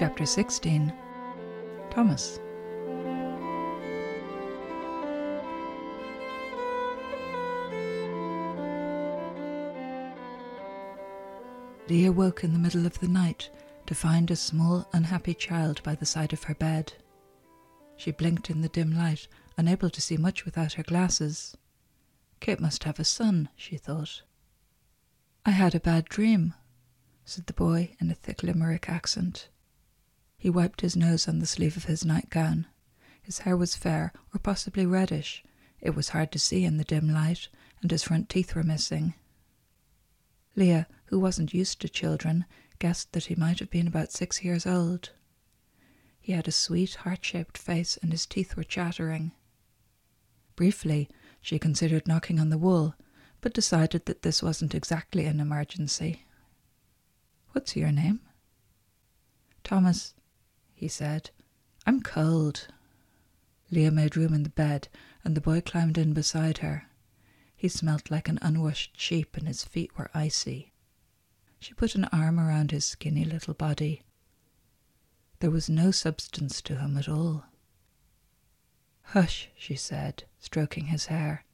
Chapter 16 Thomas. Leah woke in the middle of the night to find a small, unhappy child by the side of her bed. She blinked in the dim light, unable to see much without her glasses. Kate must have a son, she thought. I had a bad dream, said the boy in a thick Limerick accent. He wiped his nose on the sleeve of his nightgown. His hair was fair, or possibly reddish. It was hard to see in the dim light, and his front teeth were missing. Leah, who wasn't used to children, guessed that he might have been about six years old. He had a sweet, heart shaped face, and his teeth were chattering. Briefly, she considered knocking on the wall, but decided that this wasn't exactly an emergency. What's your name? Thomas, he said. I'm cold. Leah made room in the bed, and the boy climbed in beside her. He smelt like an unwashed sheep, and his feet were icy. She put an arm around his skinny little body. There was no substance to him at all. Hush, she said, stroking his hair.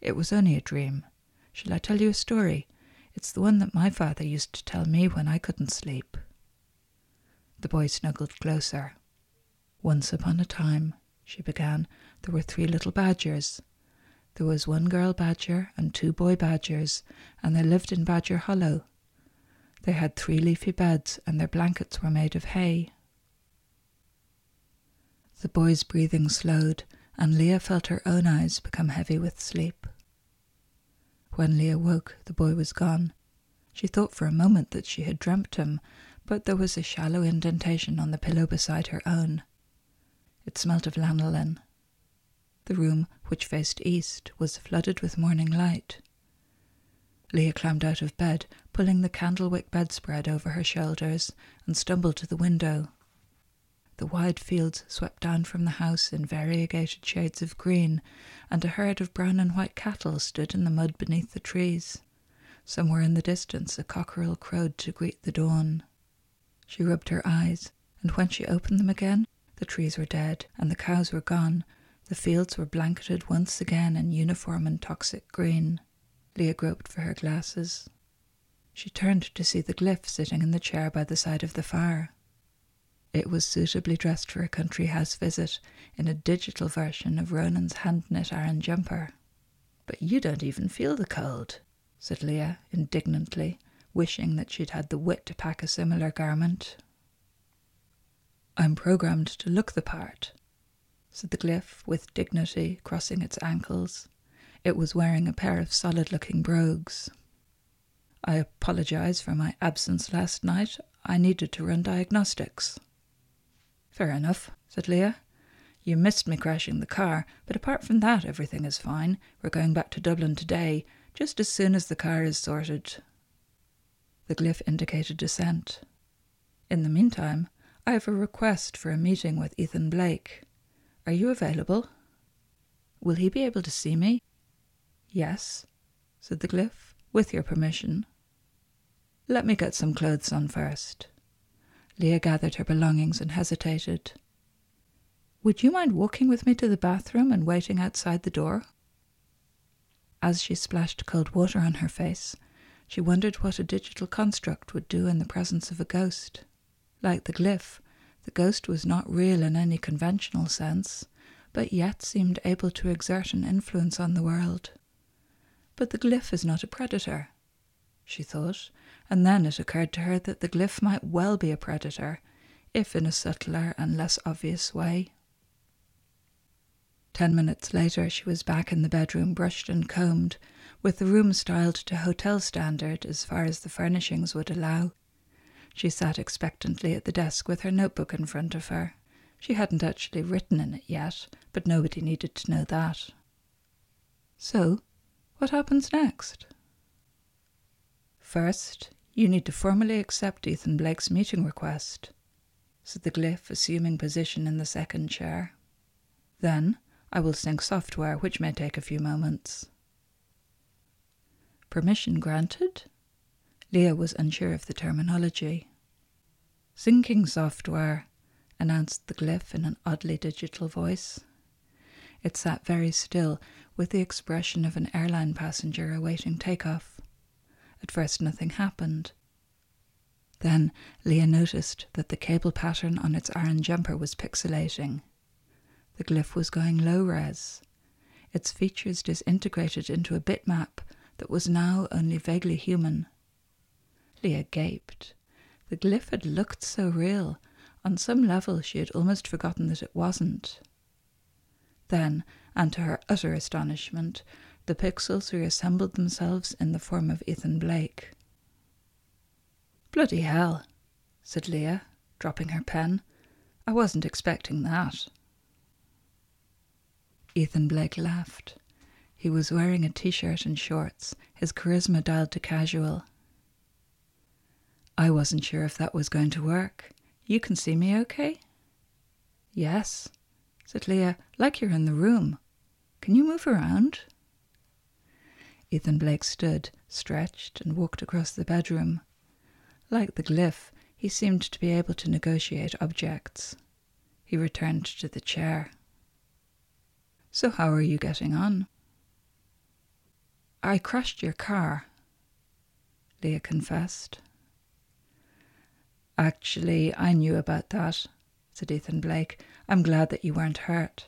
It was only a dream. Shall I tell you a story? It's the one that my father used to tell me when I couldn't sleep. The boy snuggled closer. Once upon a time, she began, there were three little badgers. There was one girl badger and two boy badgers, and they lived in Badger Hollow. They had three leafy beds, and their blankets were made of hay. The boy's breathing slowed, and Leah felt her own eyes become heavy with sleep. When Leah woke, the boy was gone. She thought for a moment that she had dreamt him, but there was a shallow indentation on the pillow beside her own. It smelt of lanolin. The room, which faced east, was flooded with morning light. Leah climbed out of bed, pulling the candlewick bedspread over her shoulders, and stumbled to the window. The wide fields swept down from the house in variegated shades of green, and a herd of brown and white cattle stood in the mud beneath the trees. Somewhere in the distance, a cockerel crowed to greet the dawn. She rubbed her eyes, and when she opened them again, the trees were dead, and the cows were gone. The fields were blanketed once again in uniform and toxic green. Leah groped for her glasses. She turned to see the glyph sitting in the chair by the side of the fire. It was suitably dressed for a country house visit in a digital version of Ronan's hand knit Aran jumper. But you don't even feel the cold, said Leah indignantly, wishing that she'd had the wit to pack a similar garment. I'm programmed to look the part, said the glyph with dignity, crossing its ankles. It was wearing a pair of solid looking brogues. I apologize for my absence last night. I needed to run diagnostics. Fair enough, said Leah. You missed me crashing the car, but apart from that, everything is fine. We're going back to Dublin today, just as soon as the car is sorted. The glyph indicated assent. In the meantime, I have a request for a meeting with Ethan Blake. Are you available? Will he be able to see me? Yes, said the glyph, with your permission. Let me get some clothes on first. Leah gathered her belongings and hesitated. Would you mind walking with me to the bathroom and waiting outside the door? As she splashed cold water on her face, she wondered what a digital construct would do in the presence of a ghost. Like the glyph, the ghost was not real in any conventional sense, but yet seemed able to exert an influence on the world. But the glyph is not a predator, she thought, and then it occurred to her that the glyph might well be a predator, if in a subtler and less obvious way. Ten minutes later, she was back in the bedroom, brushed and combed, with the room styled to hotel standard as far as the furnishings would allow. She sat expectantly at the desk with her notebook in front of her. She hadn't actually written in it yet, but nobody needed to know that. So, what happens next? First, you need to formally accept Ethan Blake's meeting request, said the glyph, assuming position in the second chair. Then, I will sync software, which may take a few moments. Permission granted? Leah was unsure of the terminology. Syncing software, announced the glyph in an oddly digital voice. It sat very still, with the expression of an airline passenger awaiting takeoff. At first, nothing happened. Then Leah noticed that the cable pattern on its Aran jumper was pixelating. The glyph was going low res, its features disintegrated into a bitmap that was now only vaguely human. Leah gaped. The glyph had looked so real. On some level, she had almost forgotten that it wasn't. Then, and to her utter astonishment, the pixels reassembled themselves in the form of Ethan Blake. Bloody hell, said Leah, dropping her pen. I wasn't expecting that. Ethan Blake laughed. He was wearing a t shirt and shorts, his charisma dialed to casual. I wasn't sure if that was going to work. You can see me okay? Yes, said Leah, like you're in the room. Can you move around? Ethan Blake stood, stretched, and walked across the bedroom. Like the glyph, he seemed to be able to negotiate objects. He returned to the chair. So, how are you getting on? I crashed your car, Leah confessed. Actually, I knew about that, said Ethan Blake. I'm glad that you weren't hurt.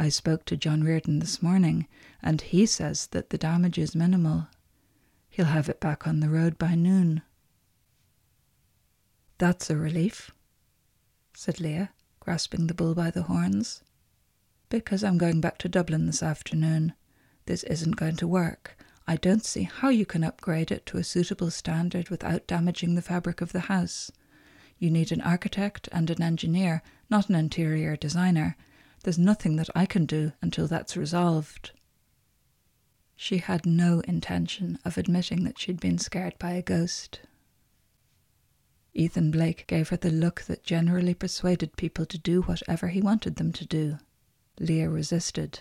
I spoke to John Reardon this morning, and he says that the damage is minimal. He'll have it back on the road by noon. That's a relief, said Leah, grasping the bull by the horns. Because I'm going back to Dublin this afternoon. This isn't going to work. I don't see how you can upgrade it to a suitable standard without damaging the fabric of the house. You need an architect and an engineer, not an interior designer. There's nothing that I can do until that's resolved. She had no intention of admitting that she'd been scared by a ghost. Ethan Blake gave her the look that generally persuaded people to do whatever he wanted them to do. Leah resisted.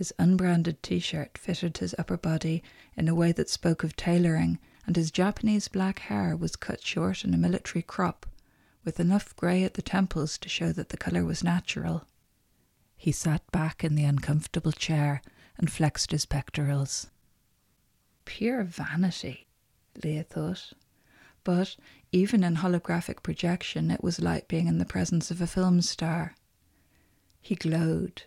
His unbranded t shirt fitted his upper body in a way that spoke of tailoring, and his Japanese black hair was cut short in a military crop, with enough grey at the temples to show that the colour was natural. He sat back in the uncomfortable chair and flexed his pectorals. Pure vanity, Leah thought. But even in holographic projection, it was like being in the presence of a film star. He glowed.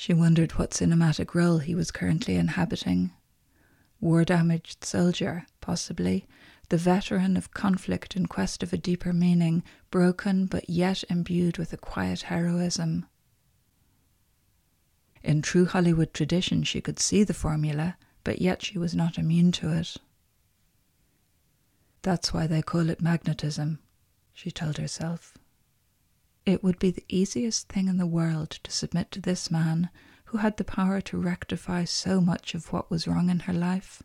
She wondered what cinematic role he was currently inhabiting. War damaged soldier, possibly, the veteran of conflict in quest of a deeper meaning, broken but yet imbued with a quiet heroism. In true Hollywood tradition, she could see the formula, but yet she was not immune to it. That's why they call it magnetism, she told herself. It would be the easiest thing in the world to submit to this man who had the power to rectify so much of what was wrong in her life.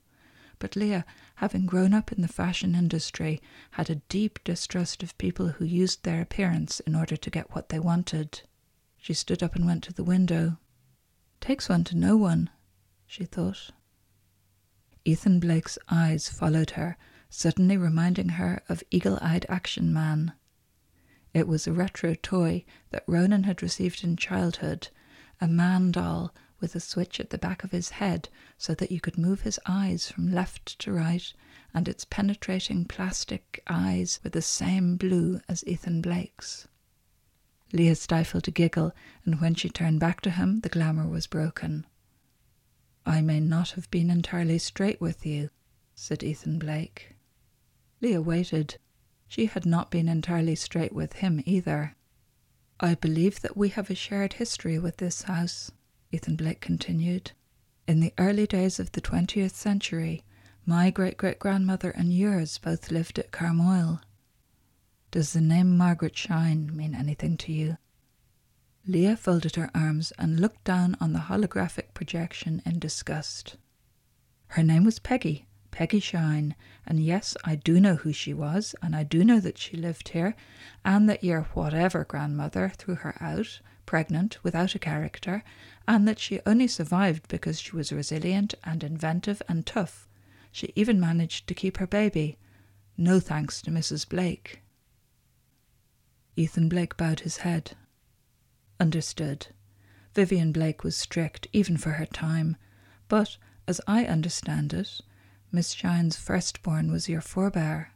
But Leah, having grown up in the fashion industry, had a deep distrust of people who used their appearance in order to get what they wanted. She stood up and went to the window. Takes one to know one, she thought. Ethan Blake's eyes followed her suddenly reminding her of Eagle Eyed Action Man. It was a retro toy that Ronan had received in childhood, a man doll with a switch at the back of his head so that you could move his eyes from left to right, and its penetrating plastic eyes were the same blue as Ethan Blake's. Leah stifled a giggle, and when she turned back to him, the glamour was broken. I may not have been entirely straight with you, said Ethan Blake. Leah waited. She had not been entirely straight with him either. I believe that we have a shared history with this house, Ethan Blake continued. In the early days of the 20th century, my great great grandmother and yours both lived at Carmoyle. Does the name Margaret Shine mean anything to you? Leah folded her arms and looked down on the holographic projection in disgust. Her name was Peggy, Peggy Shine, and yes, I do know who she was, and I do know that she lived here, and that your whatever grandmother threw her out, pregnant, without a character, and that she only survived because she was resilient and inventive and tough. She even managed to keep her baby. No thanks to Mrs. Blake. Ethan Blake bowed his head. Understood. Vivian Blake was strict, even for her time, but, as I understand it, Miss Shine's firstborn was your forebear.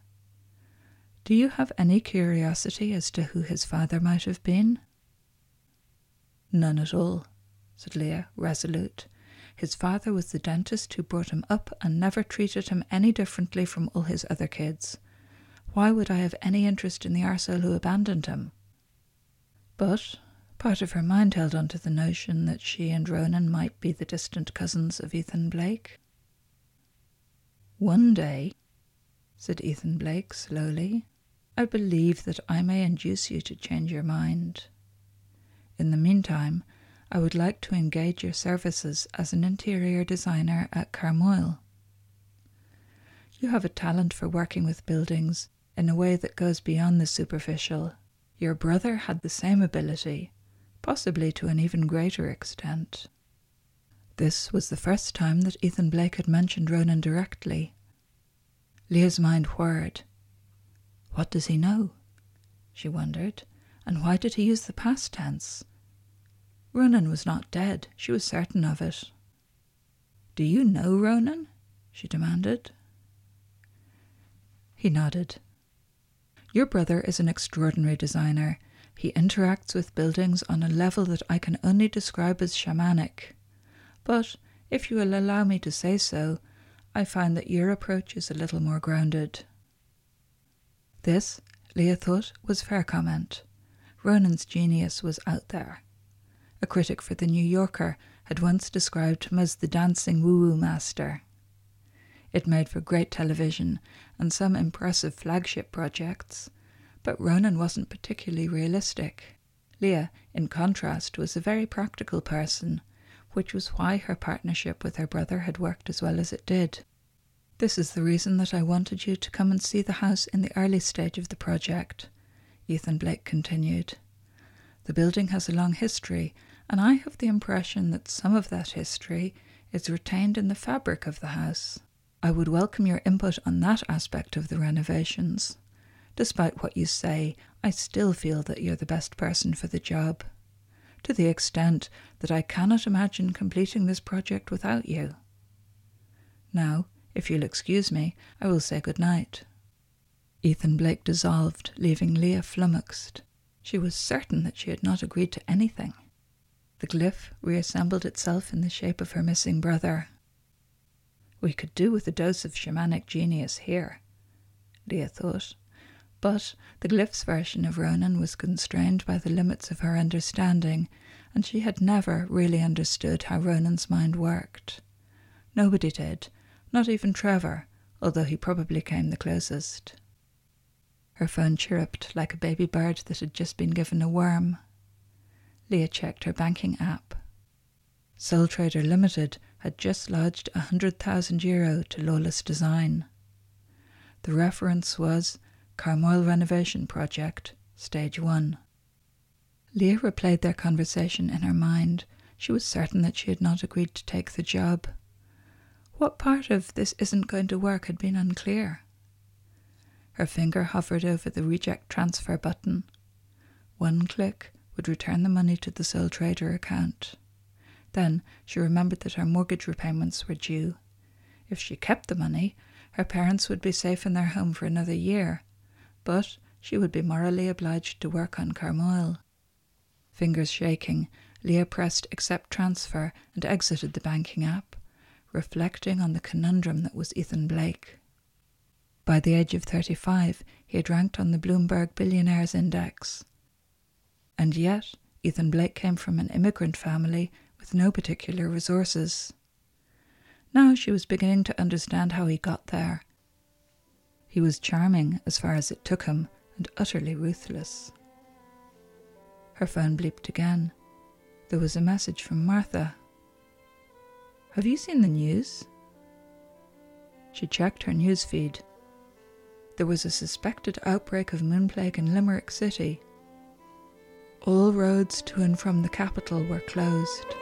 Do you have any curiosity as to who his father might have been? None at all, said Leah, resolute. His father was the dentist who brought him up and never treated him any differently from all his other kids. Why would I have any interest in the arsehole who abandoned him? But part of her mind held on to the notion that she and Ronan might be the distant cousins of Ethan Blake. One day, said Ethan Blake slowly, I believe that I may induce you to change your mind. In the meantime, I would like to engage your services as an interior designer at Carmoyle. You have a talent for working with buildings in a way that goes beyond the superficial. Your brother had the same ability, possibly to an even greater extent. This was the first time that Ethan Blake had mentioned Ronan directly. Leah's mind whirred. What does he know? She wondered. And why did he use the past tense? Ronan was not dead, she was certain of it. Do you know Ronan? she demanded. He nodded. Your brother is an extraordinary designer. He interacts with buildings on a level that I can only describe as shamanic. But, if you will allow me to say so, I find that your approach is a little more grounded. This, Leah thought, was fair comment. Ronan's genius was out there. A critic for The New Yorker had once described him as the dancing woo woo master. It made for great television and some impressive flagship projects, but Ronan wasn't particularly realistic. Leah, in contrast, was a very practical person, which was why her partnership with her brother had worked as well as it did. This is the reason that I wanted you to come and see the house in the early stage of the project, Ethan Blake continued. The building has a long history, and I have the impression that some of that history is retained in the fabric of the house. I would welcome your input on that aspect of the renovations. Despite what you say, I still feel that you're the best person for the job, to the extent that I cannot imagine completing this project without you. Now, if you'll excuse me, I will say good night. Ethan Blake dissolved, leaving Leah flummoxed. She was certain that she had not agreed to anything. The glyph reassembled itself in the shape of her missing brother. We could do with a dose of shamanic genius here, Leah thought. But the glyph's version of Ronan was constrained by the limits of her understanding, and she had never really understood how Ronan's mind worked. Nobody did, not even Trevor, although he probably came the closest. Her phone chirruped like a baby bird that had just been given a worm. Leah checked her banking app. Sole Trader Limited had just lodged a hundred thousand euro to Lawless Design. The reference was Carmoyle Renovation Project, Stage 1. Leah replayed their conversation in her mind. She was certain that she had not agreed to take the job. What part of this isn't going to work had been unclear. Her finger hovered over the reject transfer button. One click would return the money to the sole trader account. Then she remembered that her mortgage repayments were due. If she kept the money, her parents would be safe in their home for another year, but she would be morally obliged to work on Carmoyle. Fingers shaking, Leah pressed Accept Transfer and exited the banking app, reflecting on the conundrum that was Ethan Blake. By the age of 35, he had ranked on the Bloomberg Billionaires Index. And yet, Ethan Blake came from an immigrant family with no particular resources. Now she was beginning to understand how he got there he was charming as far as it took him, and utterly ruthless. Her phone bleeped again. There was a message from Martha. Have you seen the news? She checked her news feed. There was a suspected outbreak of moonplague in Limerick City. All roads to and from the capital were closed.